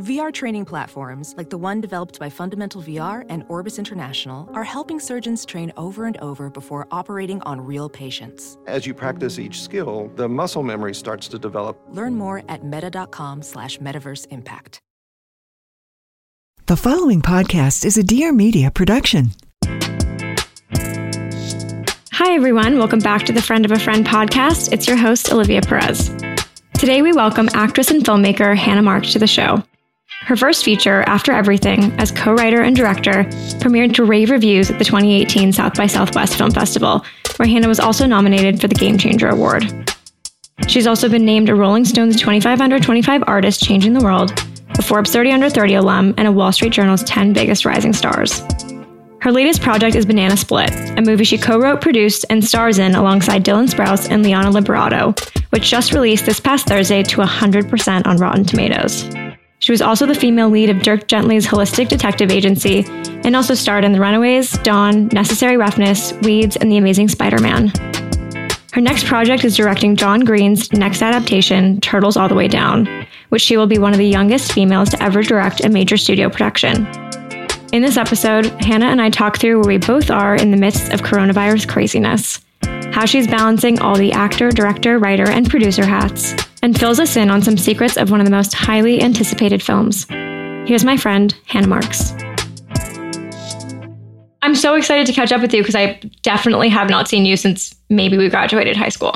VR training platforms, like the one developed by Fundamental VR and Orbis International, are helping surgeons train over and over before operating on real patients. As you practice each skill, the muscle memory starts to develop. Learn more at meta.com slash metaverse impact. The following podcast is a Dear Media production. Hi, everyone. Welcome back to the Friend of a Friend podcast. It's your host, Olivia Perez. Today, we welcome actress and filmmaker Hannah Marks to the show. Her first feature, After Everything, as co writer and director, premiered to rave reviews at the 2018 South by Southwest Film Festival, where Hannah was also nominated for the Game Changer Award. She's also been named a Rolling Stones 25 Under 25 Artist Changing the World, a Forbes 30 Under 30 alum, and a Wall Street Journal's 10 Biggest Rising Stars. Her latest project is Banana Split, a movie she co wrote, produced, and stars in alongside Dylan Sprouse and Liana Liberato, which just released this past Thursday to 100% on Rotten Tomatoes. She was also the female lead of Dirk Gently's holistic detective agency and also starred in The Runaways, Dawn, Necessary Roughness, Weeds, and The Amazing Spider Man. Her next project is directing John Green's next adaptation, Turtles All the Way Down, which she will be one of the youngest females to ever direct a major studio production. In this episode, Hannah and I talk through where we both are in the midst of coronavirus craziness, how she's balancing all the actor, director, writer, and producer hats, and fills us in on some secrets of one of the most highly anticipated films. Here's my friend, Hannah Marks. I'm so excited to catch up with you because I definitely have not seen you since maybe we graduated high school.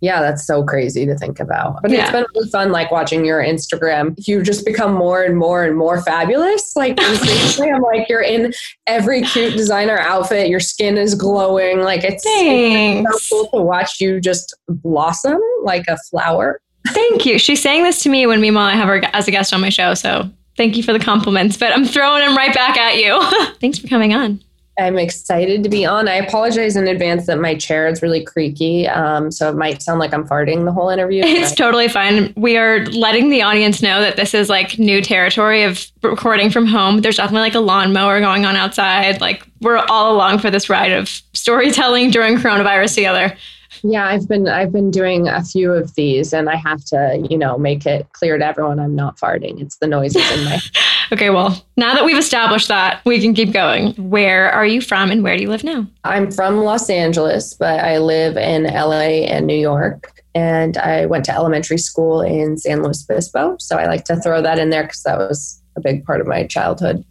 Yeah, that's so crazy to think about. But Yeah. it's been really fun, like watching your Instagram. You just become more and more and more fabulous. Like I'm like, you're in every cute designer outfit. Your skin is glowing. Like it's, it's so cool to watch you just blossom like a flower. Thank you. She's saying this to me when meanwhile I have her as a guest on my show. So thank you for the compliments, but I'm throwing them right back at you. Thanks for coming on. I'm excited to be on. I apologize in advance that my chair is really creaky, um, so it might sound like I'm farting the whole interview. It's totally fine. We are letting the audience know that this is like new territory of recording from home. There's definitely like a lawnmower going on outside. Like we're all along for this ride of storytelling during coronavirus together. Yeah, I've been I've been doing a few of these, and I have to, you know, make it clear to everyone I'm not farting. It's the noises in my. Okay, well, now that we've established that, we can keep going. Where are you from and where do you live now? I'm from Los Angeles, but I live in LA and New York, and I went to elementary school in San Luis Obispo. So I like to throw that in there because that was a big part of my childhood.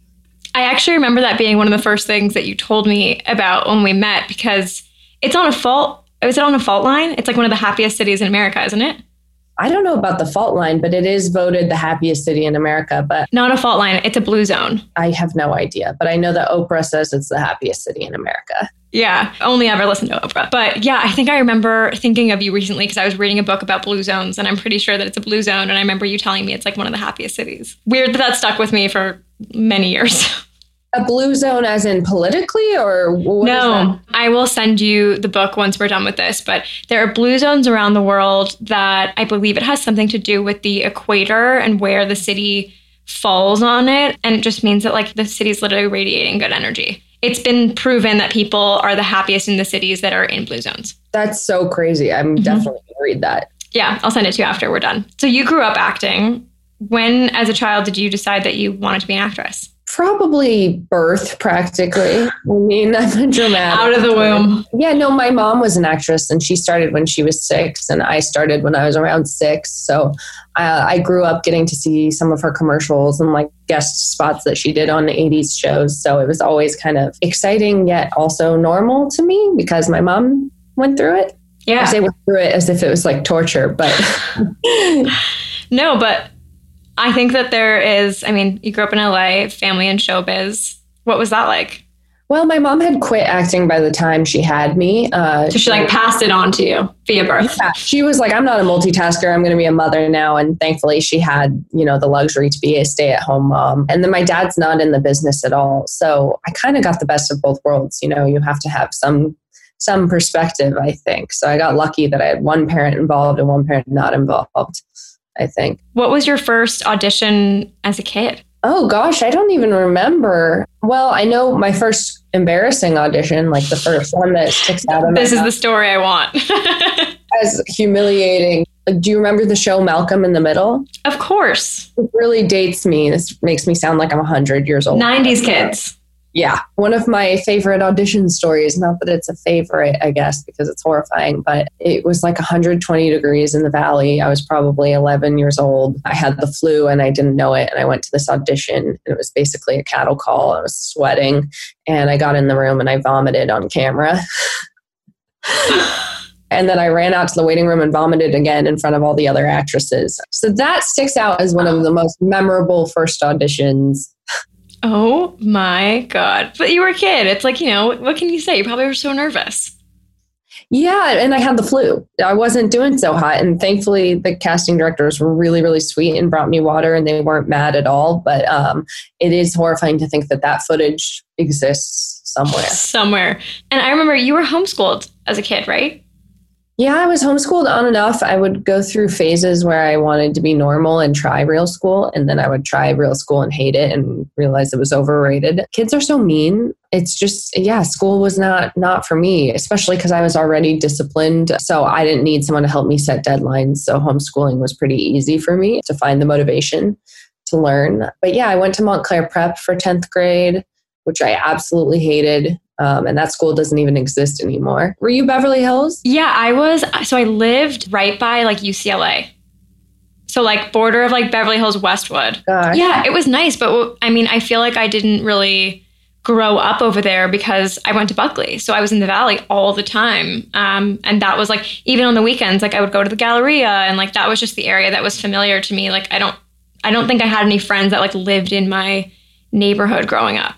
I actually remember that being one of the first things that you told me about when we met because it's on a fault. Is it on a fault line? It's like one of the happiest cities in America, isn't it? I don't know about the fault line, but it is voted the happiest city in America. But Not a fault line. It's a blue zone. I have no idea. But I know that Oprah says it's the happiest city in America. Yeah, only ever listened to Oprah. But yeah, I think I remember thinking of you recently because I was reading a book about blue zones, and I'm pretty sure that it's a blue zone. And I remember you telling me it's like one of the happiest cities. Weird that that stuck with me for many years. A blue zone, as in politically, or no, I will send you the book once we're done with this. But there are blue zones around the world that I believe it has something to do with the equator and where the city falls on it. And it just means that like the city's literally radiating good energy. It's been proven that people are the happiest in the cities that are in blue zones. That's so crazy. I'm mm-hmm. definitely gonna read that. Yeah, I'll send it to you after we're done. So you grew up acting. When, as a child, did you decide that you wanted to be an actress? Probably birth, practically. I mean, I'm a dramatic. Out of the womb. Yeah, no, my mom was an actress and she started when she was six, and I started when I was around six. So uh, I grew up getting to see some of her commercials and like guest spots that she did on the 80s shows. So it was always kind of exciting, yet also normal to me because my mom went through it. I Yeah. say went through it as if it was like torture, but No, but I think that there is, I mean, you grew up in LA, family in showbiz. What was that like? Well, my mom had quit acting by the time she had me. Uh, So she like passed it on to you via birth. yeah, she was like, I'm not a multitasker. I'm going to be a mother now. And thankfully, she had, you know, the luxury to be a stay at home mom. And then my dad's not in the business at all. So I kind of got the best of both worlds. You know, you have to have some some perspective, I think. So I got lucky that I had one parent involved and one parent not involved, I think. What was your first audition as a kid? Oh gosh, I don't even remember. Well, I know my first embarrassing audition, like the first one that sticks out of This is the story I want. as humiliating. Do you remember the show Malcolm in the Middle? of course. It really dates me. This makes me sound like I'm 100 years old. 90s kids. Yeah. One of my favorite audition stories, not that it's a favorite, I guess, because it's horrifying, but it was like 120 degrees in the valley. I was probably 11 years old. I had the flu and I didn't know it. And I went to this audition and it was basically a cattle call. I was sweating and I got in the room and I vomited on camera. and then I ran out to the waiting room and vomited again in front of all the other actresses. So that sticks out as one of the most memorable first auditions Oh my God. But you were a kid. It's like, you know, what can you say? You probably were so nervous. Yeah, and I had the flu. I wasn't doing so hot. And thankfully, the casting directors were really, really sweet and brought me water and they weren't mad at all. But um, it is horrifying to think that that footage exists somewhere. Somewhere. And I remember you were homeschooled as a kid, right? Yeah, I was homeschooled on and off. I would go through phases where I wanted to be normal and try real school, and then I would try real school and hate it and realize it was overrated. Kids are so mean. It's just yeah, school was not not for me, especially because I was already disciplined. So I didn't need someone to help me set deadlines. So homeschooling was pretty easy for me to find the motivation to learn. But yeah, I went to Montclair Prep for 10th grade, which I absolutely hated. Um, and that school doesn't even exist anymore. Were you Beverly Hills? Yeah, I was. So I lived right by like UCLA. So like border of like Beverly Hills, Westwood. Gosh. Yeah, it was nice. But I mean, I feel like I didn't really grow up over there because I went to Buckley. So I was in the valley all the time. Um, and that was like, even on the weekends, like I would go to the Galleria and like that was just the area that was familiar to me. Like I don't, I don't think I had any friends that like lived in my neighborhood growing up.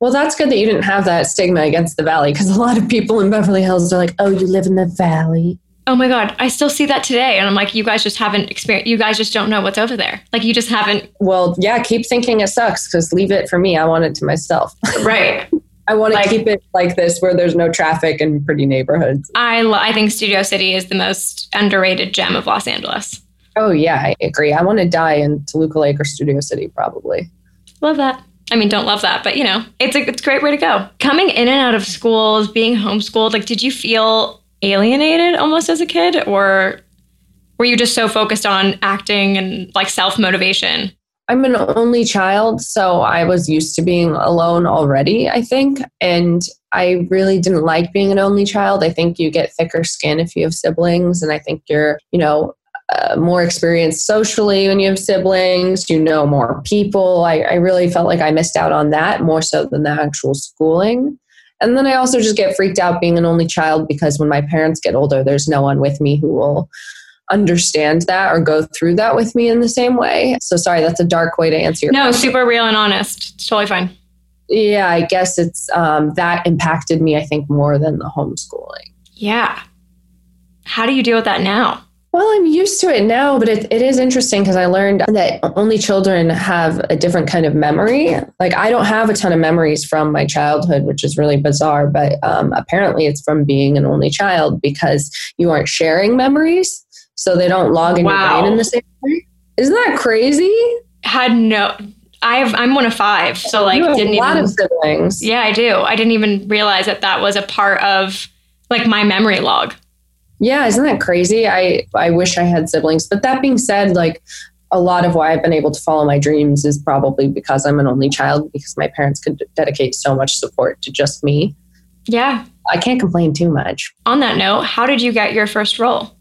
Well, that's good that you didn't have that stigma against the valley because a lot of people in Beverly Hills are like, oh, you live in the valley. Oh my God, I still see that today. And I'm like, you guys just haven't experienced, you guys just don't know what's over there. Like, you just haven't. Well, yeah, keep thinking it sucks because leave it for me. I want it to myself. Right. I want to Like- keep it like this where there's no traffic and pretty neighborhoods. I, lo- I think Studio City is the most underrated gem of Los Angeles. Oh, yeah, I agree. I want to die in Toluca Lake or Studio City, probably. Love that. I mean, don't love that, but you know, it's a, it's a great way to go. Coming in and out of schools, being homeschooled, like, did you feel alienated almost as a kid? Or were you just so focused on acting and like self motivation? I'm an only child, so I was used to being alone already, I think. And I really didn't like being an only child. I think you get thicker skin if you have siblings. And I think you're, you know, uh, more experienced socially when you have siblings. You know more people. I, I really felt like I missed out on that more so than the actual schooling. And then I also just get freaked out being an only child because when my parents get older, there's no one with me who will understand that or go through that with me in the same way. So sorry, that's a dark way to answer your No, question. super real and honest. It's totally fine. Yeah, I guess it's um, that impacted me, I think, more than the homeschooling. Yeah. How do you deal with that now? Well, I'm used to it now, but it, it is interesting because I learned that only children have a different kind of memory. Like, I don't have a ton of memories from my childhood, which is really bizarre, but um, apparently it's from being an only child because you aren't sharing memories. So they don't log in Wow. your brain in the same way. Isn't that crazy? Had no, I've, I'm one of five. So like, have didn't a lot even, of siblings. yeah, I do. I didn't even realize that that was a part of like my memory log. Yeah, isn't that crazy? I I wish I had siblings. But that being said, like a lot of why I've been able to follow my dreams is probably because I'm an only child because my parents could dedicate so much support to just me. Yeah. I can't complain too much. On that note, how did you get your first role?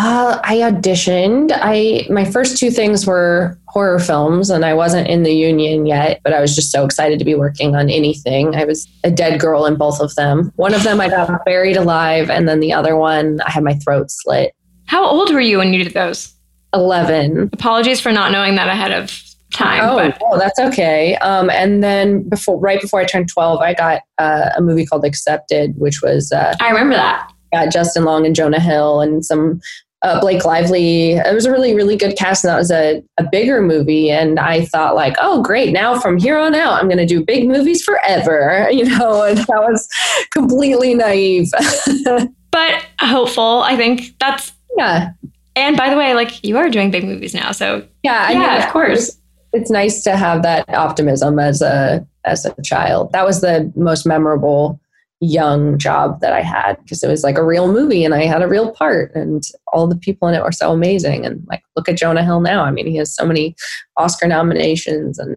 Uh, I auditioned. I my first two things were horror films, and I wasn't in the union yet, but I was just so excited to be working on anything. I was a dead girl in both of them. One of them I got buried alive, and then the other one I had my throat slit. How old were you when you did those? Eleven. Apologies for not knowing that ahead of time. Oh, but oh, that's okay. Um, and then before, right before I turned twelve, I got uh, a movie called Accepted, which was uh, I remember that. got Justin Long and Jonah Hill and some uh, Blake Lively. It was a really, really good cast, and that was a, a bigger movie. And I thought, like, oh, great! Now from here on out, I'm going to do big movies forever, you know. And that was completely naive. But hopeful. I think that's. yeah, And by the way, like you are doing big movies now, so yeah, I yeah, mean, of course. it's nice to have that optimism as a as a child. That was the most memorable young job that I had because it was like a real movie and I had a real part and all the people in it were so amazing and like look at Jonah Hill now. I mean, he has so many Oscar nominations and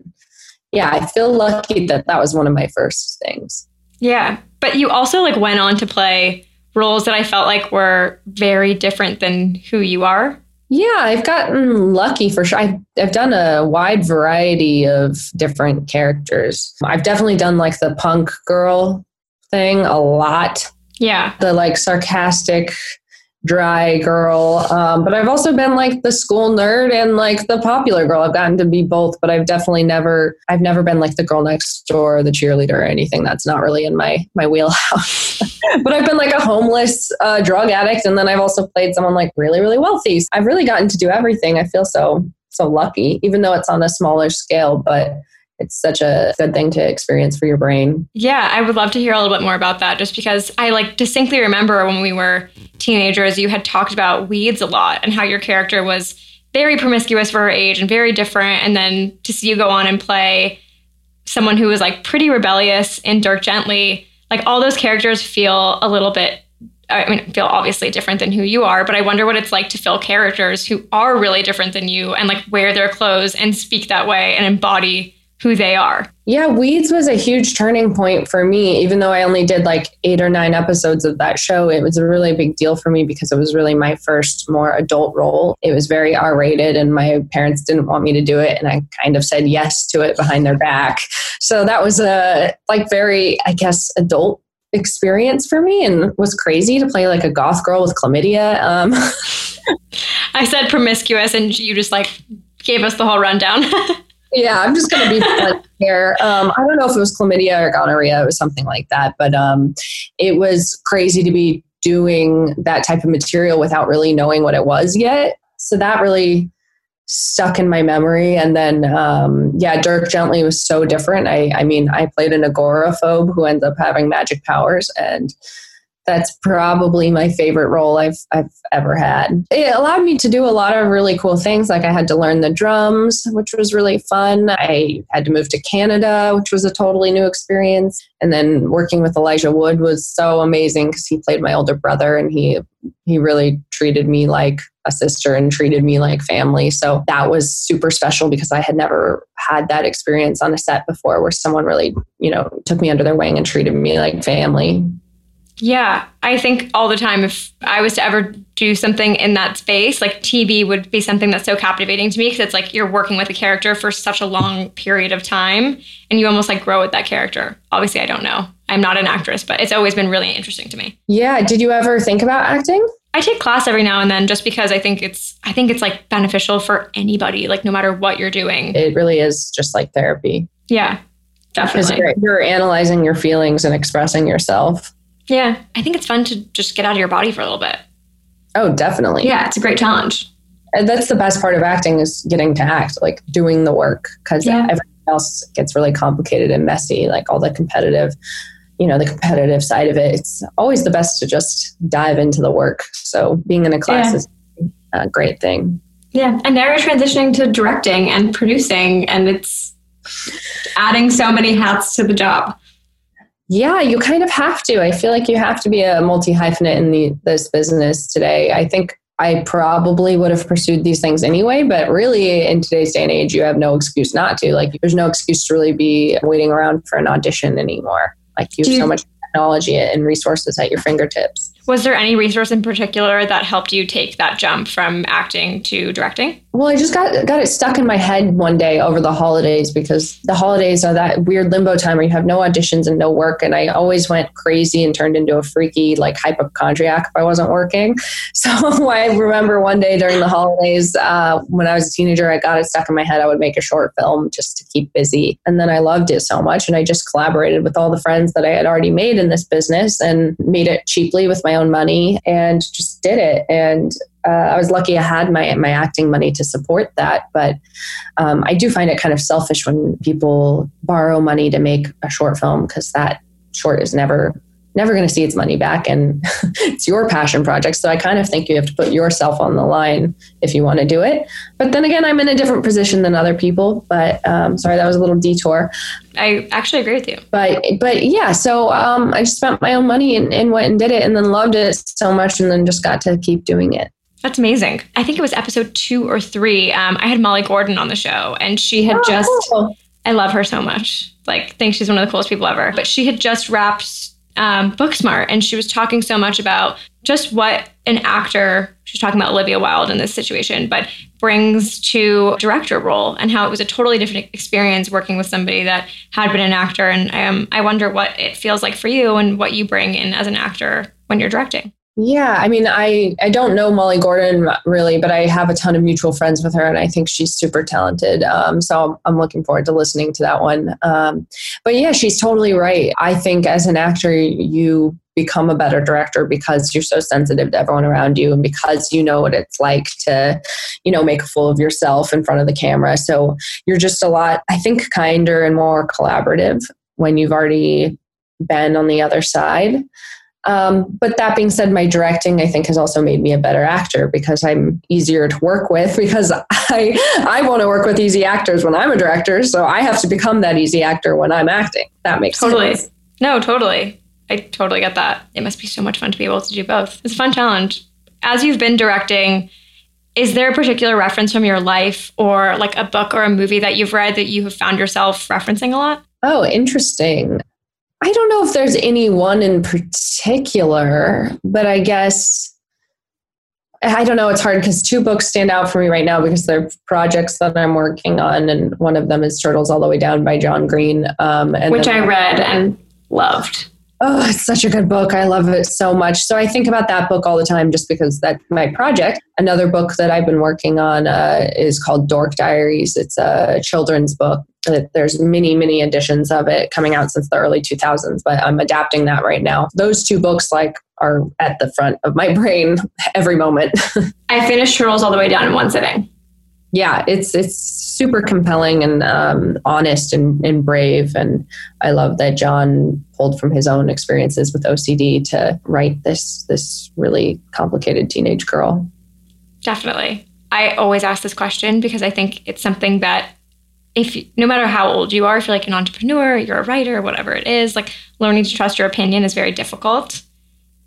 yeah, I feel lucky that that was one of my first things. Yeah. But you also like went on to play roles that I felt like were very different than who you are. Yeah, I've gotten lucky for sure. I've, I've done a wide variety of different characters. I've definitely done like the punk girl thing a lot, Yeah. the like sarcastic, dry girl. Um, but I've also been like the school nerd and like the popular girl. I've gotten to be both, but I've definitely never, I've never been like the girl next door, or the cheerleader, or anything. That's not really in my my wheelhouse. but I've been like a homeless uh, drug addict, and then I've also played someone like really, really wealthy. So I've really gotten to do everything. I feel so so lucky, even though it's on a smaller scale, but. It's such a good thing to experience for your brain. Yeah, I would love to hear a little bit more about that just because I like distinctly remember when we were teenagers, you had talked about weeds a lot and how your character was very promiscuous for her age and very different. And then to see you go on and play someone who was like pretty rebellious in Dirk Gently, like all those characters feel a little bit. I mean, feel obviously different than who you are, but I wonder what it's like to fill characters who are really different than you and like wear their clothes and speak that way and embody who they are. Yeah, Weeds was a huge turning point for me. Even though I only did like eight or nine episodes of that show, it was a really big deal for me because it was really my first more adult role. It was very R rated, and my parents didn't want me to do it. And I kind of said yes to it behind their back. So that was a like very, I guess, adult experience for me and was crazy to play like a goth girl with chlamydia. Um, I said promiscuous, and you just like gave us the whole rundown. Yeah, I'm just going to be blunt here. Um, I don't know if it was chlamydia or gonorrhea. Was something like that. But um, it was crazy to be doing that type of material without really knowing what it was yet. So that really stuck in my memory. And then, um, yeah, Dirk Gently was so different. I, I mean, I played an agoraphobe who ends up having magic powers. And that's probably my favorite role I've I've ever had. It allowed me to do a lot of really cool things. Like I had to learn the drums, which was really fun. I had to move to Canada, which was a totally new experience. And then working with Elijah Wood was so amazing because he played my older brother and he he really treated me like a sister and treated me like family. So that was super special because I had never had that experience on a set before where someone really, you know, took me under their wing and treated me like family. Yeah, I think all the time if I was to ever do something in that space, like TV would be something that's so captivating to me because it's like you're working with a character for such a long period of time and you almost like grow with that character. Obviously, I don't know. I'm not an actress, but it's always been really interesting to me. Yeah. Did you ever think about acting? I take class every now and then just because I think it's I think it's like beneficial for anybody, like no matter what you're doing. It really is just like therapy. Yeah. Definitely. you're, you're analyzing your feelings and expressing yourself. Yeah. I think it's fun to just get out of your body for a little bit. Oh, definitely. Yeah, it's a great challenge. And that's the best part of acting is getting to act, like doing the work, because Yeah. everything else gets really complicated and messy, like all the competitive, you know, the competitive side of it. It's always the best to just dive into the work. So being in a class Yeah. is a great thing. Yeah. And now you're transitioning to directing and producing, and it's adding so many hats to the job. Yeah, you kind of have to. I feel like you have to be a multi hyphenate in the, this business today. I think I probably would have pursued these things anyway, but really in today's day and age, you have no excuse not to. Like, there's no excuse to really be waiting around for an audition anymore. Like, you have so much technology and resources at your fingertips. Was there any resource in particular that helped you take that jump from acting to directing? Well, I just got got it stuck in my head one day over the holidays because the holidays are that weird limbo time where you have no auditions and no work, and I always went crazy and turned into a freaky like hypochondriac if I wasn't working. So I remember one day during the holidays uh, when I was a teenager, I got it stuck in my head. I would make a short film just to keep busy, and then I loved it so much, and I just collaborated with all the friends that I had already made in this business and made it cheaply with my own money and just did it. And uh, I was lucky I had my my acting money to support that. But um, I do find it kind of selfish when people borrow money to make a short film because that short is never never going to see its money back and it's your passion project so i kind of think you have to put yourself on the line if you want to do it. But then again i'm in a different position than other people but um, sorry that was a little detour. I actually agree with you. But but yeah so um, i just spent my own money and, and went and did it and then loved it so much and then just got to keep doing it that's amazing. I think it was episode two or three. Um, I had Molly Gordon on the show, and she had oh, just. Cool. I love her so much. Like, think she's one of the coolest people ever. But she had just wrapped um, Booksmart, and she was talking so much about just what an actor. She's talking about Olivia Wilde in this situation, but brings to director role, and how it was a totally different experience working with somebody that had been an actor. And um, I wonder what it feels like for you, and what you bring in as an actor when you're directing. Yeah, I mean, I I don't know Molly Gordon really, but I have a ton of mutual friends with her, and I think she's super talented. Um, so I'm, looking forward to listening to that one. Um, but yeah, she's totally right. I think as an actor, you become a better director because you're so sensitive to everyone around you, and because you know what it's like to, you know, make a fool of yourself in front of the camera. So you're just a lot, I think, kinder and more collaborative when you've already been on the other side. Um, but that being said, my directing I think has also made me a better actor because I'm easier to work with because I I want to work with easy actors when I'm a director, so I have to become that easy actor when I'm acting. That makes totally. sense. No, totally. I totally get that. It must be so much fun to be able to do both. It's a fun challenge. As you've been directing, is there a particular reference from your life or like a book or a movie that you've read that you have found yourself referencing a lot? Oh, interesting. I don't know if there's any one in particular, but I guess I don't know. It's hard because two books stand out for me right now because they're projects that I'm working on, and one of them is Turtles All the Way Down by John Green, um, which I read and loved. Oh, it's such a good book. I love it so much. So I think about that book all the time just because that's my project. Another book that I've been working on uh, is called Dork Diaries. It's a children's book. There's many, many editions of it coming out since the early 2000s, but I'm adapting that right now. Those two books, like, are at the front of my brain every moment. I finished Turtles all the way down in one sitting yeah, it's it's super compelling and um, honest and, and brave, and I love that John pulled from his own experiences with OCD to write this this really complicated teenage girl. Definitely, I always ask this question because I think it's something that if no matter how old you are, if you're like an entrepreneur, you're a writer, whatever it is, like learning to trust your opinion is very difficult.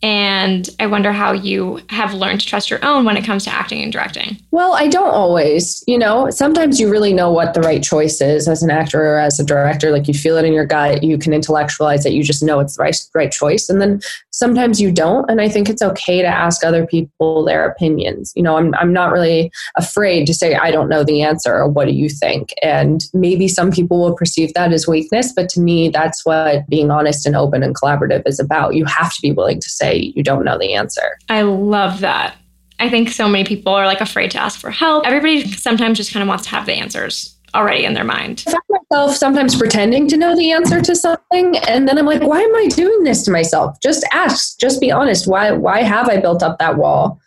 And I wonder how you have learned to trust your own when it comes to acting and directing. Well, I don't always. You know, sometimes you really know what the right choice is as an actor or as a director. Like you feel it in your gut, you can intellectualize it, you just know it's the right, right choice. And then sometimes you don't. And I think it's okay to ask other people their opinions. You know, I'm, I'm not really afraid to say, I don't know the answer or what do you think? And maybe some people will perceive that as weakness, but to me, that's what being honest and open and collaborative is about. You have to be willing to say, you don't know the answer. I love that. I think so many people are like afraid to ask for help. Everybody sometimes just kind of wants to have the answers already in their mind. I find myself sometimes pretending to know the answer to something, and then I'm like, why am I doing this to myself? Just ask. Just be honest. Why why have I built up that wall?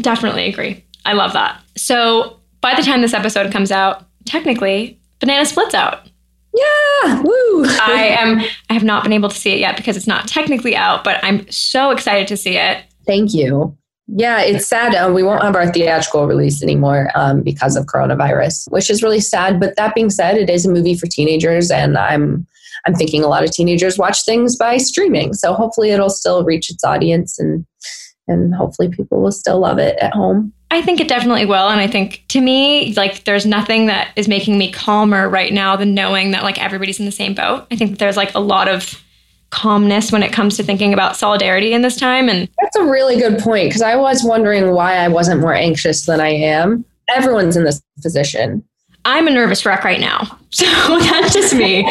Definitely agree. I love that. So by the time this episode comes out, technically, Banana Splits out. Yeah, woo! I am. I have not been able to see it yet because it's not technically out, but I'm so excited to see it. Thank you. Yeah, it's sad. Uh, we won't have our theatrical release anymore um, because of coronavirus, which is really sad. But that being said, it is a movie for teenagers, and I'm I'm thinking a lot of teenagers watch things by streaming. So hopefully, it'll still reach its audience, and and hopefully, people will still love it at home. I think it definitely will. And I think to me, like, there's nothing that is making me calmer right now than knowing that, like, everybody's in the same boat. I think that there's, like, a lot of calmness when it comes to thinking about solidarity in this time. And that's a really good point because I was wondering why I wasn't more anxious than I am. everyone's in this position. I'm a nervous wreck right now. So that's just me.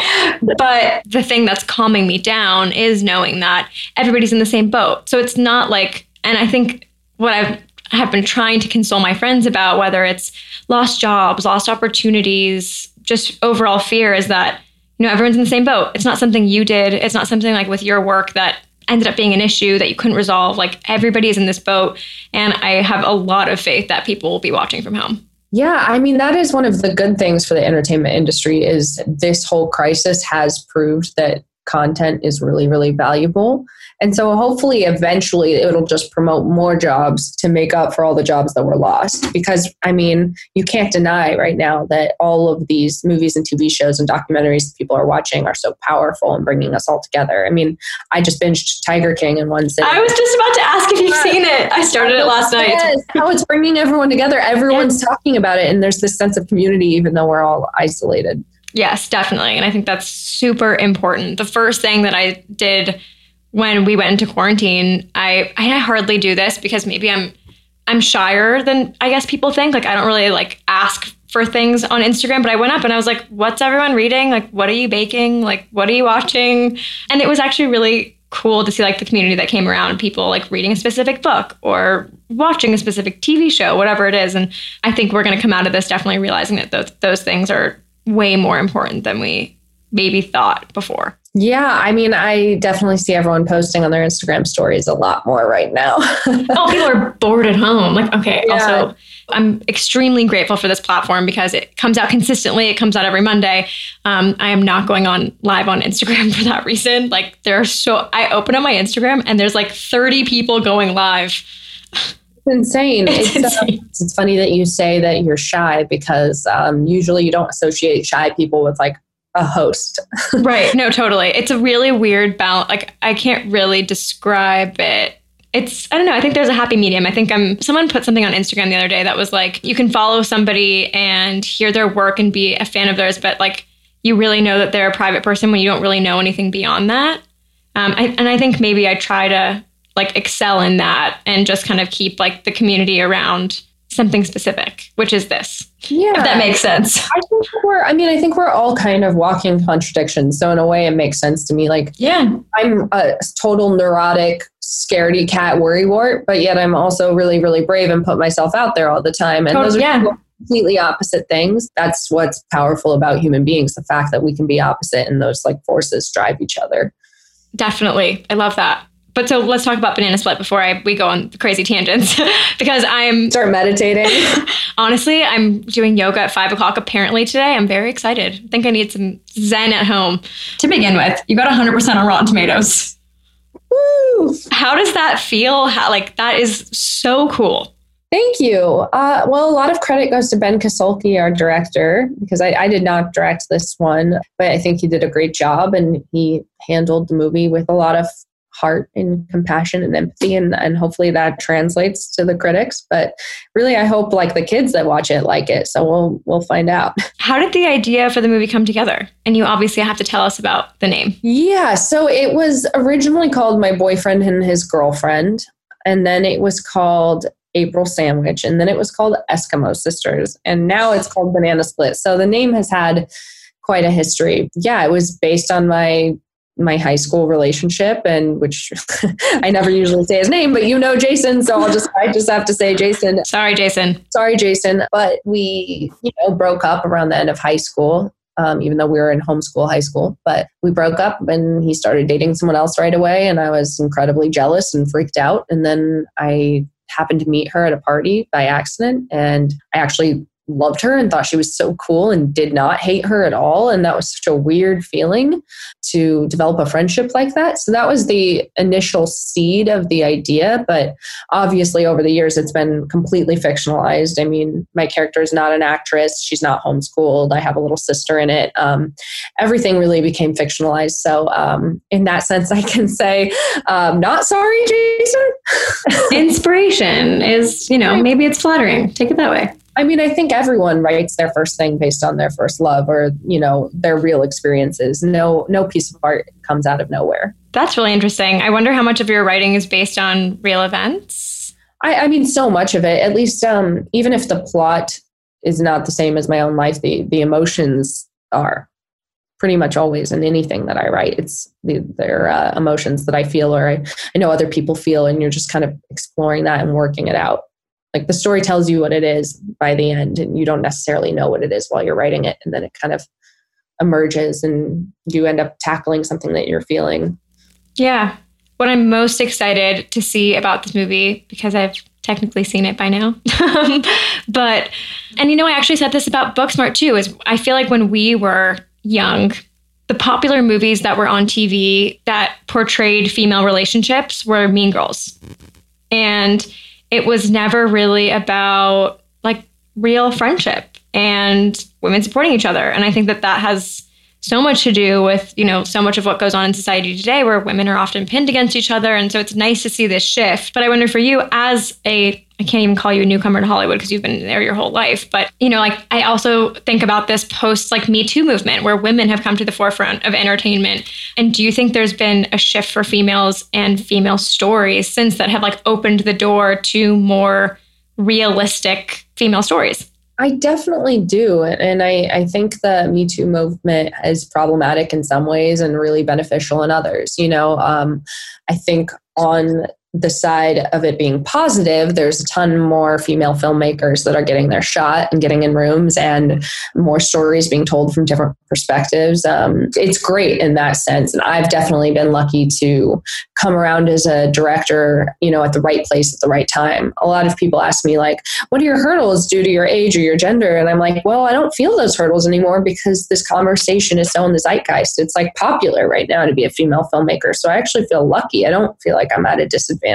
but the thing that's calming me down is knowing that everybody's in the same boat. So it's not like, and I think what I've have been trying to console my friends about, whether it's lost jobs, lost opportunities, just overall fear, is that you know everyone's in the same boat. It's not something you did. It's not something like with your work that ended up being an issue that you couldn't resolve. Like everybody is in this boat, and I have a lot of faith that people will be watching from home. Yeah, I mean that is one of the good things for the entertainment industry is this whole crisis has proved that content is really really valuable and so hopefully eventually it'll just promote more jobs to make up for all the jobs that were lost. Because I mean, you can't deny right now that all of these movies and TV shows and documentaries that people are watching are so powerful and bringing us all together. I mean, I just binged Tiger King in one sitting. I was just about to ask if you've seen it. I started it last night. Yes, how it's bringing everyone together. Everyone's talking about it, and there's this sense of community, even though we're all isolated. Yes, definitely. And I think that's super important. The first thing that I did when we went into quarantine, I I hardly do this because maybe I'm I'm shyer than I guess people think. Like I don't really like ask for things on Instagram, but I went up and I was like, "What's everyone reading? Like what are you baking? Like what are you watching?" And it was actually really cool to see like the community that came around, people like reading a specific book or watching a specific TV show, whatever it is. And I think we're going to come out of this definitely realizing that those those things are way more important than we maybe thought before. Yeah, I mean, I definitely see everyone posting on their Instagram stories a lot more right now. oh, people are bored at home. Like, okay, yeah. also, I'm extremely grateful for this platform because it comes out consistently. It comes out every Monday. Um, I am not going on live on Instagram for that reason. Like, there are so, I open up my Instagram and there's like 30 people going live. It's insane. It's, it's, uh, it's, funny that you say that you're shy because um, usually you don't associate shy people with like a host. right. No, totally. It's a really weird balance. Like I can't really describe it. It's I don't know. I think there's a happy medium. I think I'm someone put something on Instagram the other day that was like you can follow somebody and hear their work and be a fan of theirs, but like you really know that they're a private person when you don't really know anything beyond that. Um, I, and I think maybe I try to like excel in that and just kind of keep like the community around something specific, which is this. Yeah. If that makes sense. I think we're I mean, I think we're all kind of walking contradictions. So in a way it makes sense to me. Like yeah, I'm a total neurotic, scaredy cat worrywart, but yet I'm also really, really brave and put myself out there all the time. And totally, those are yeah. completely opposite things. That's what's powerful about human beings, the fact that we can be opposite and those like forces drive each other. Definitely. I love that. But so let's talk about banana split before I we go on crazy tangents because I'm start meditating. honestly, I'm doing yoga at five o'clock apparently today. I'm very excited. I think I need some zen at home. To begin with, you got 100 percent on Rotten Tomatoes. Woo! How does that feel? How, like that is so cool. Thank you. Uh, well, a lot of credit goes to Ben Kasulke, our director, because I, I, did not direct this one, but I think he did a great job and he handled the movie with a lot of heart and compassion and empathy and, and hopefully that translates to the critics but really i hope like the kids that watch it like it so we'll we'll find out how did the idea for the movie come together and you obviously have to tell us about the name yeah so it was originally called my boyfriend and his girlfriend and then it was called April Sandwich, and then it was called Eskimo Sisters, and now it's called Banana Split. So the name has had quite a history. Yeah, it was based on my my high school relationship and which I never usually say his name, but you know Jason, so I'll just I just have to say Jason. Sorry, Jason. Sorry, Jason. But we, you know, broke up around the end of high school. Um, even though we were in homeschool high school, but we broke up and he started dating someone else right away. And I was incredibly jealous and freaked out. And then I happened to meet her at a party by accident. And I actually loved her and thought she was so cool and did not hate her at all. And that was such a weird feeling to develop a friendship like that. So that was the initial seed of the idea. But obviously, over the years, it's been completely fictionalized. I mean, my character is not an actress, she's not homeschooled. I have a little sister in it. Um, everything really became fictionalized. So, um, in that sense, I can say, um, not sorry, Jason. Inspiration is, you know, maybe it's flattering. Take it that way. I mean, I think everyone writes their first thing based on their first love or, you know, their real experiences. No no piece of art comes out of nowhere. That's really interesting. I wonder how much of your writing is based on real events. I, I mean, so much of it. At least, um, even if the plot is not the same as my own life. The the emotions are pretty much always in anything that I write. It's the, their uh, emotions that I feel or I, I know other people feel, and you're just kind of exploring that and working it out. Like the story tells you what it is by the end, and you don't necessarily know what it is while you're writing it, and then it kind of emerges, and you end up tackling something that you're feeling. Yeah. What I'm most excited to see about this movie, because I've technically seen it by now. but, and you know, I actually said this about Booksmart too, is I feel like when we were young, the popular movies that were on TV that portrayed female relationships were Mean Girls. And it was never really about like real friendship and women supporting each other. And I think that that has so much to do with, you know, so much of what goes on in society today where women are often pinned against each other. And so it's nice to see this shift. But I wonder for you as a I can't even call you a newcomer to Hollywood because you've been there your whole life. But, you know, like I also think about this post like Me Too movement where women have come to the forefront of entertainment. And do you think there's been a shift for females and female stories since that have like opened the door to more realistic female stories? I definitely do. And I, I think the Me Too movement is problematic in some ways and really beneficial in others. You know, um, I think on the side of it being positive, there's a ton more female filmmakers that are getting their shot and getting in rooms and more stories being told from different perspectives. Um, it's great in that sense. And I've definitely been lucky to come around as a director, you know, at the right place at the right time. A lot of people ask me, like, what are your hurdles due to your age or your gender? And I'm like, well, I don't feel those hurdles anymore because this conversation is so in the zeitgeist. It's like popular right now to be a female filmmaker. So I actually feel lucky. I don't feel like I'm at a disadvantage.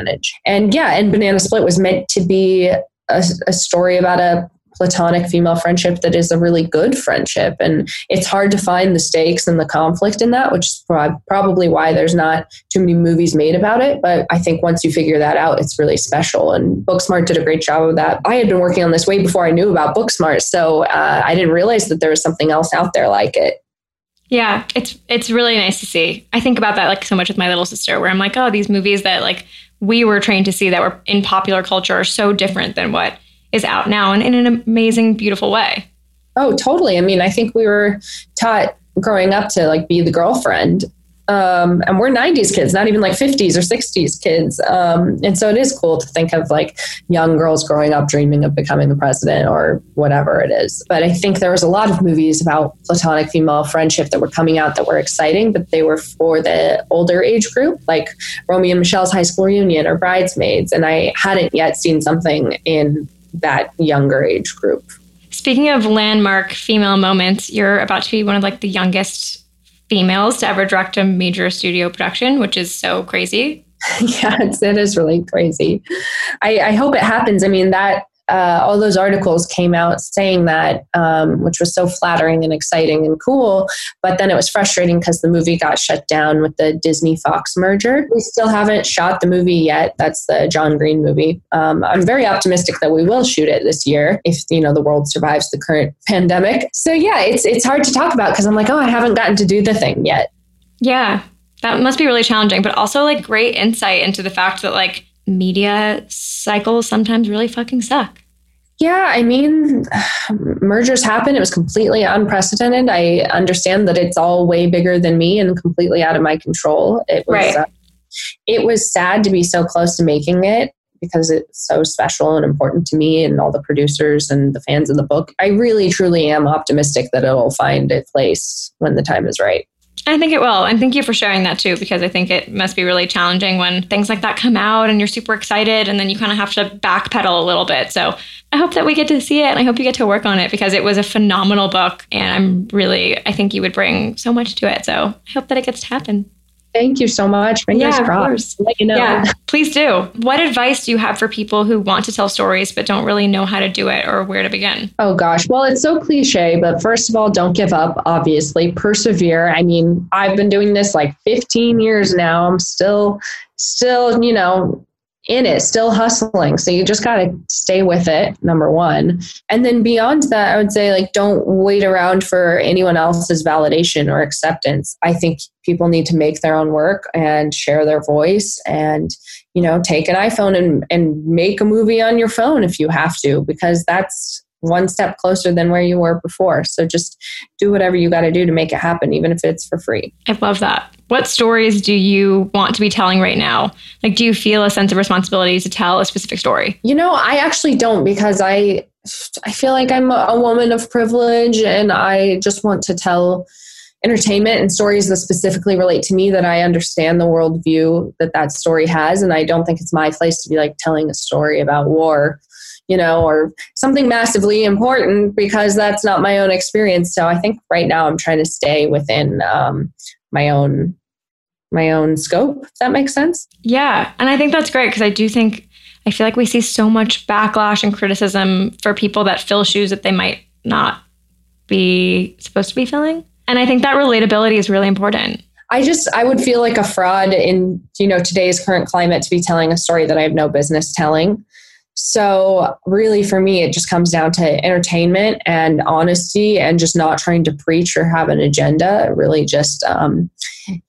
And yeah, and Banana Split was meant to be a, a story about a platonic female friendship that is a really good friendship. And it's hard to find the stakes and the conflict in that, which is probably why there's not too many movies made about it. But I think once you figure that out, it's really special. And Booksmart did a great job of that. I had been working on this way before I knew about Booksmart. So uh, I didn't realize that there was something else out there like it. Yeah, it's it's really nice to see. I think about that like so much with my little sister, where I'm like, oh, these movies that like we were trained to see that were in popular culture are so different than what is out now and in an amazing, beautiful way. Oh, totally. I mean, I think we were taught growing up to like be the girlfriend. Um, and we're 90s kids, not even like 50s or 60s kids. Um, and so it is cool to think of like young girls growing up dreaming of becoming the president or whatever it is. But I think there was a lot of movies about platonic female friendship that were coming out that were exciting, but they were for the older age group, like Romy and Michele's High School Reunion or Bridesmaids. And I hadn't yet seen something in that younger age group. Speaking of landmark female moments, you're about to be one of like the youngest females to ever direct a major studio production, which is so crazy. yeah, it's, it is really crazy. I, I hope it happens. I mean, that uh, all those articles came out saying that, um, which was so flattering and exciting and cool. But then it was frustrating because the movie got shut down with the Disney Fox merger. We still haven't shot the movie yet. That's the John Green movie. Um, I'm very optimistic that we will shoot it this year if you know the world survives the current pandemic. So yeah, it's it's hard to talk about because I'm like, oh, I haven't gotten to do the thing yet. Yeah, that must be really challenging, but also like great insight into the fact that like media cycles sometimes really fucking suck. Yeah, I mean, mergers happen. It was completely unprecedented. I understand that it's all way bigger than me and completely out of my control. It was, right. uh, it was sad to be so close to making it because it's so special and important to me and all the producers and the fans of the book. I really, truly am optimistic that it'll find its place when the time is right. I think it will. And thank you for sharing that too, because I think it must be really challenging when things like that come out and you're super excited and then you kind of have to backpedal a little bit. So I hope that we get to see it and I hope you get to work on it because it was a phenomenal book. And I'm really, I think you would bring so much to it. So I hope that it gets to happen. Thank you so much. Fingers yeah, crossed. Let you know. Yeah, please do. What advice do you have for people who want to tell stories but don't really know how to do it or where to begin? Oh gosh. Well, it's so cliche, but first of all, don't give up, obviously. Persevere. I mean, I've been doing this like 15 years now. I'm still still, you know, in it, still hustling. So you just got to stay with it, number one. And then beyond that, I would say, like, don't wait around for anyone else's validation or acceptance. I think people need to make their own work and share their voice and, you know, take an iPhone and, and make a movie on your phone if you have to, because that's one step closer than where you were before. So just do whatever you got to do to make it happen, even if it's for free. I love that. What stories do you want to be telling right now? Like, do you feel a sense of responsibility to tell a specific story? You know, I actually don't because I I feel like I'm a woman of privilege and I just want to tell entertainment and stories that specifically relate to me that I understand the worldview that that story has. And I don't think it's my place to be like telling a story about war, you know, or something massively important because that's not my own experience. So I think right now I'm trying to stay within um, my own my own scope. If that makes sense. Yeah, and I think that's great because I do think I feel like we see so much backlash and criticism for people that fill shoes that they might not be supposed to be filling. And I think that relatability is really important. I just I would feel like a fraud in you know today's current climate to be telling a story that I have no business telling. So really for me it just comes down to entertainment and honesty and just not trying to preach or have an agenda, really just um,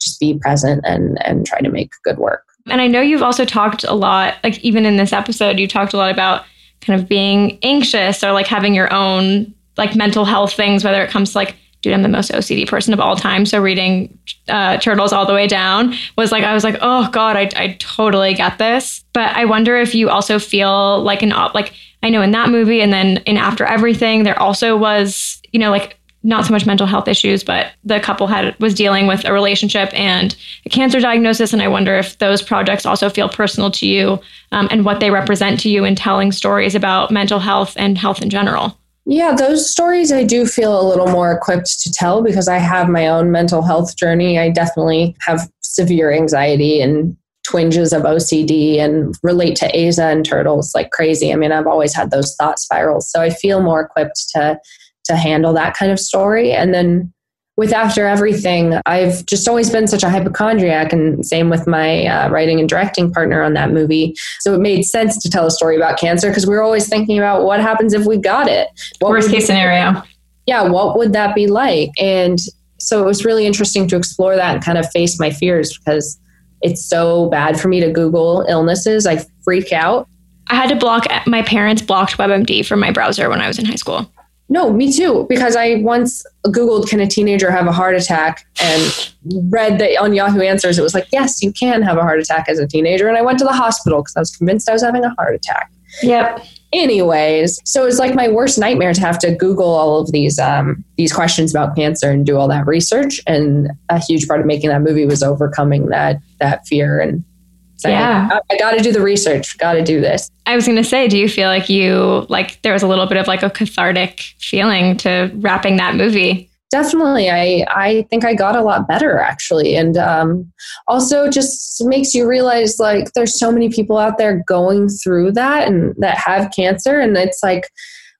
just be present and and try to make good work. And I know you've also talked a lot like even in this episode you talked a lot about kind of being anxious or like having your own like mental health things whether it comes to like dude, I'm the most OCD person of all time. So reading uh, Turtles all the way down was like, I was like, oh God, I, I totally get this. But I wonder if you also feel like an, like, I know in that movie and then in After Everything, there also was, you know, like not so much mental health issues, but the couple had was dealing with a relationship and a cancer diagnosis. And I wonder if those projects also feel personal to you um, and what they represent to you in telling stories about mental health and health in general. Yeah, those stories I do feel a little more equipped to tell because I have my own mental health journey. I definitely have severe anxiety and twinges of OCD and relate to Aza and turtles like crazy. I mean, I've always had those thought spirals. So I feel more equipped to to handle that kind of story. And then with After Everything, I've just always been such a hypochondriac, and same with my uh, writing and directing partner on that movie. So it made sense to tell a story about cancer because we are always thinking about what happens if we got it. What Worst case scenario. Yeah, what would that be like? And so it was really interesting to explore that and kind of face my fears because it's so bad for me to Google illnesses. I freak out. I had to block, my parents blocked WebMD from my browser when I was in high school. No, me too. Because I once Googled, can a teenager have a heart attack? And read that on Yahoo Answers, it was like, yes, you can have a heart attack as a teenager. And I went to the hospital because I was convinced I was having a heart attack. Yep. Anyways, so it's like my worst nightmare to have to Google all of these um, these questions about cancer and do all that research. And a huge part of making that movie was overcoming that that fear and saying, yeah. I, I got to do the research, got to do this. I was going to say, do you feel like you, like, there was a little bit of like a cathartic feeling to wrapping that movie? Definitely. I, I think I got a lot better actually. And um, also just makes you realize like there's so many people out there going through that and that have cancer. And it's like,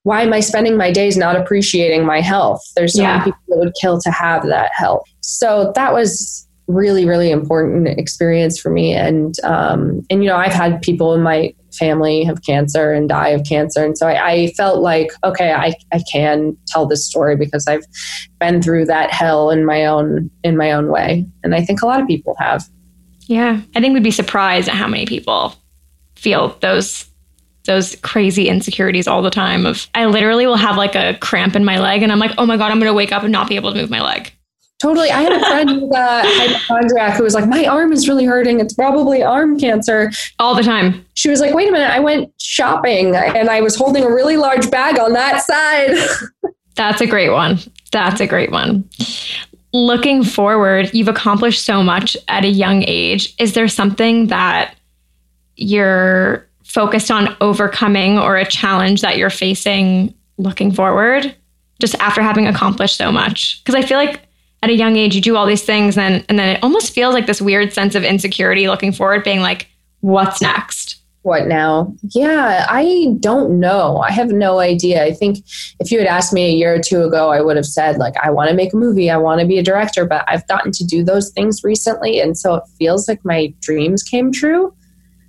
why am I spending my days not appreciating my health? There's so yeah. many people that would kill to have that health. So that was really really important experience for me. And um, and you know i've had people in my family have cancer and die of cancer. And so I, I, felt like okay I, I can tell this story because i've been through that hell in my own in my own way. And i think a lot of people have. Yeah. I think we'd be surprised at how many people feel those those crazy insecurities all the time of i literally will have like a cramp in my leg and i'm like oh my god i'm gonna wake up and not be able to move my leg Totally. I had a friend who's a hypochondriac who was like, My arm is really hurting. It's probably arm cancer. All the time. She was like, Wait a minute. I went shopping and I was holding a really large bag on that side. That's a great one. That's a great one. Looking forward, you've accomplished so much at a young age. Is there something that you're focused on overcoming or a challenge that you're facing looking forward just after having accomplished so much? Because I feel like at a young age you do all these things and and then it almost feels like this weird sense of insecurity looking forward being like what's next? What now? Yeah i don't know. I have no idea. I think if you had asked me a year or two ago i would have said like i want to make a movie i want to be a director but i've gotten to do those things recently and so it feels like my dreams came true.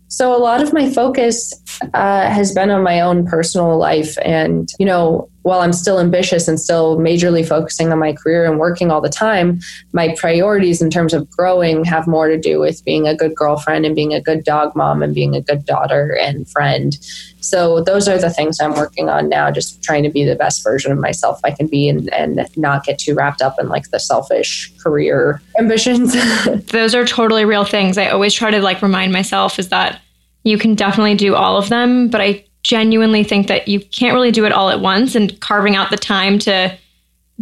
So a lot of my focus uh, has been on my own personal life and you know while I'm still ambitious and still majorly focusing on my career and working all the time, my priorities in terms of growing have more to do with being a good girlfriend and being a good dog mom and being a good daughter and friend. So those are the things I'm working on now, just trying to be the best version of myself I can be and, and not get too wrapped up in like the selfish career ambitions. those are totally real things. I always try to like remind myself is that you can definitely do all of them, but I genuinely think that you can't really do it all at once and carving out the time to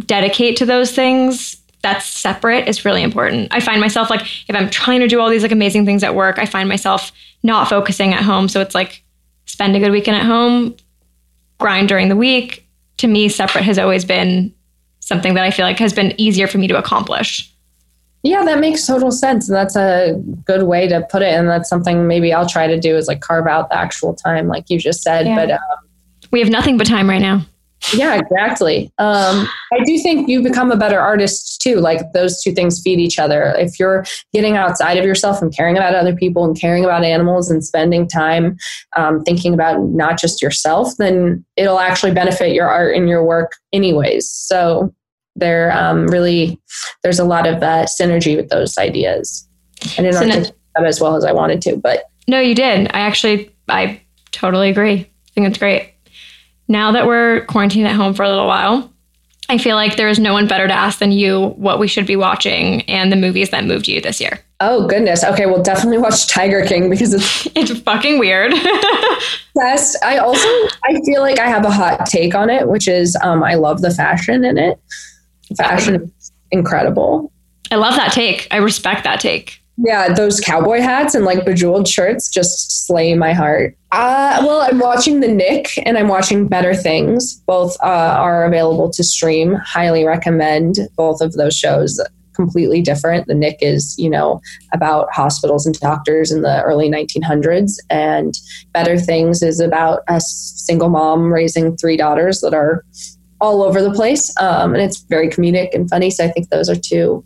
dedicate to those things that's separate is really important. I find myself like if I'm trying to do all these like amazing things at work, I find myself not focusing at home. So it's like spend a good weekend at home, grind during the week. To me, separate has always been something that I feel like has been easier for me to accomplish. Yeah, that makes total sense. And that's a good way to put it. And that's something maybe I'll try to do is like carve out the actual time, like you just said. Yeah. But um, we have nothing but time right now. Yeah, exactly. Um, I do think you become a better artist too. Like those two things feed each other. If you're getting outside of yourself and caring about other people and caring about animals and spending time um, thinking about not just yourself, then it'll actually benefit your art and your work anyways. So there um, really there's a lot of uh, synergy with those ideas. I didn't Syn- as well as I wanted to, but no, you did. I actually I totally agree. I think it's great. Now that we're quarantined at home for a little while, I feel like there is no one better to ask than you what we should be watching and the movies that moved you this year. Oh goodness. Okay, we'll definitely watch Tiger King because it's it's fucking weird. yes. I also I feel like I have a hot take on it, which is um, I love the fashion in it fashion is incredible. I love that take. I respect that take. Yeah, those cowboy hats and like bejeweled shirts just slay my heart. Uh, well, I'm watching The Knick and I'm watching Better Things. Both uh, are available to stream. Highly recommend both of those shows. Completely different. The Knick is, you know, about hospitals and doctors in the early 1900s, and Better Things is about a single mom raising three daughters that are all over the place. Um, and it's very comedic and funny. So I think those are two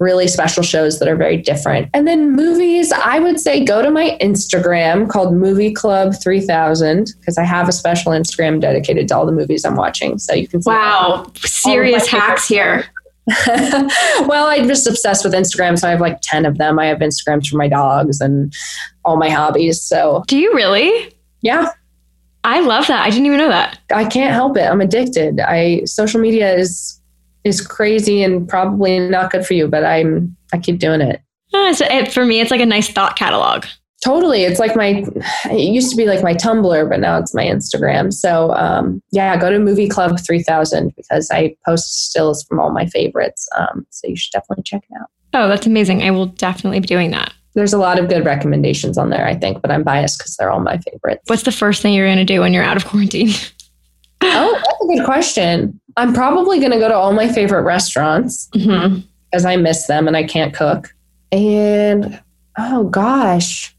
really special shows that are very different. And then movies, I would say go to my Instagram called Movie Club 3000 because I have a special Instagram dedicated to all the movies I'm watching. So you can Wow, serious hacks here. well, I'm just obsessed with Instagram, so I have like 10 of them. I have Instagrams for my dogs and all my hobbies. So Do you really? Yeah. I love that. I didn't even know that. I can't help it. I'm addicted. I social media is is crazy and probably not good for you, but I'm I keep doing it. Uh, so it, for me, it's like a nice thought catalog. Totally, it's like my. It used to be like my Tumblr, but now it's my Instagram. So um, yeah, go to Movie Club 3000 because I post stills from all my favorites. Um, so you should definitely check it out. Oh, that's amazing! I will definitely be doing that there's a lot of good recommendations on there, I think, but I'm biased because they're all my favorites. What's the first thing you're going to do when you're out of quarantine? oh, that's a good question. I'm probably going to go to all my favorite restaurants mm-hmm. as I miss them and I can't cook. And oh gosh,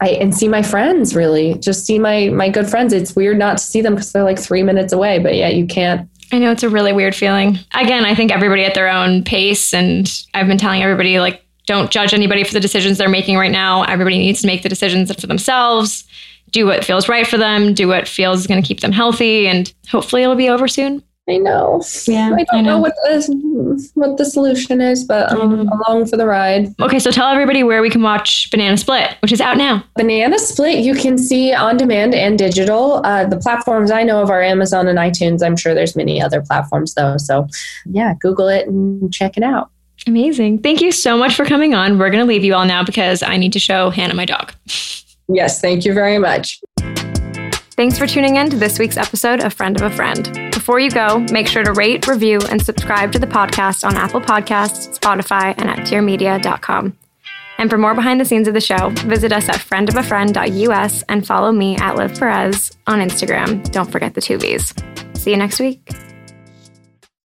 I and see my friends really just see my my good friends. It's weird not to see them because they're like three minutes away, but yet you can't I know it's a really weird feeling. Again, I think everybody at their own pace. And I've been telling everybody, like, don't judge anybody for the decisions they're making right now. Everybody needs to make the decisions for themselves, do what feels right for them, do what feels is going to keep them healthy, and hopefully it'll be over soon. I know. Yeah, I don't I know. know. what the what the solution is, but I'm along for the ride. Okay, so tell everybody where we can watch Banana Split, which is out now. Banana Split, you can see on demand and digital. Uh, the platforms I know of are Amazon and iTunes. I'm sure there's many other platforms though. So yeah, Google it and check it out. Amazing. Thank you so much for coming on. We're going to leave you all now because I need to show Hannah my dog. Yes, thank you very much. Thanks for tuning in to this week's episode of Friend of a Friend. Before you go, make sure to rate, review, and subscribe to the podcast on Apple Podcasts, Spotify, and at dearmedia.com. And for more behind the scenes of the show, visit us at friendofafriend.us and follow me at Liv Perez on Instagram. Don't forget the two V's. See you next week.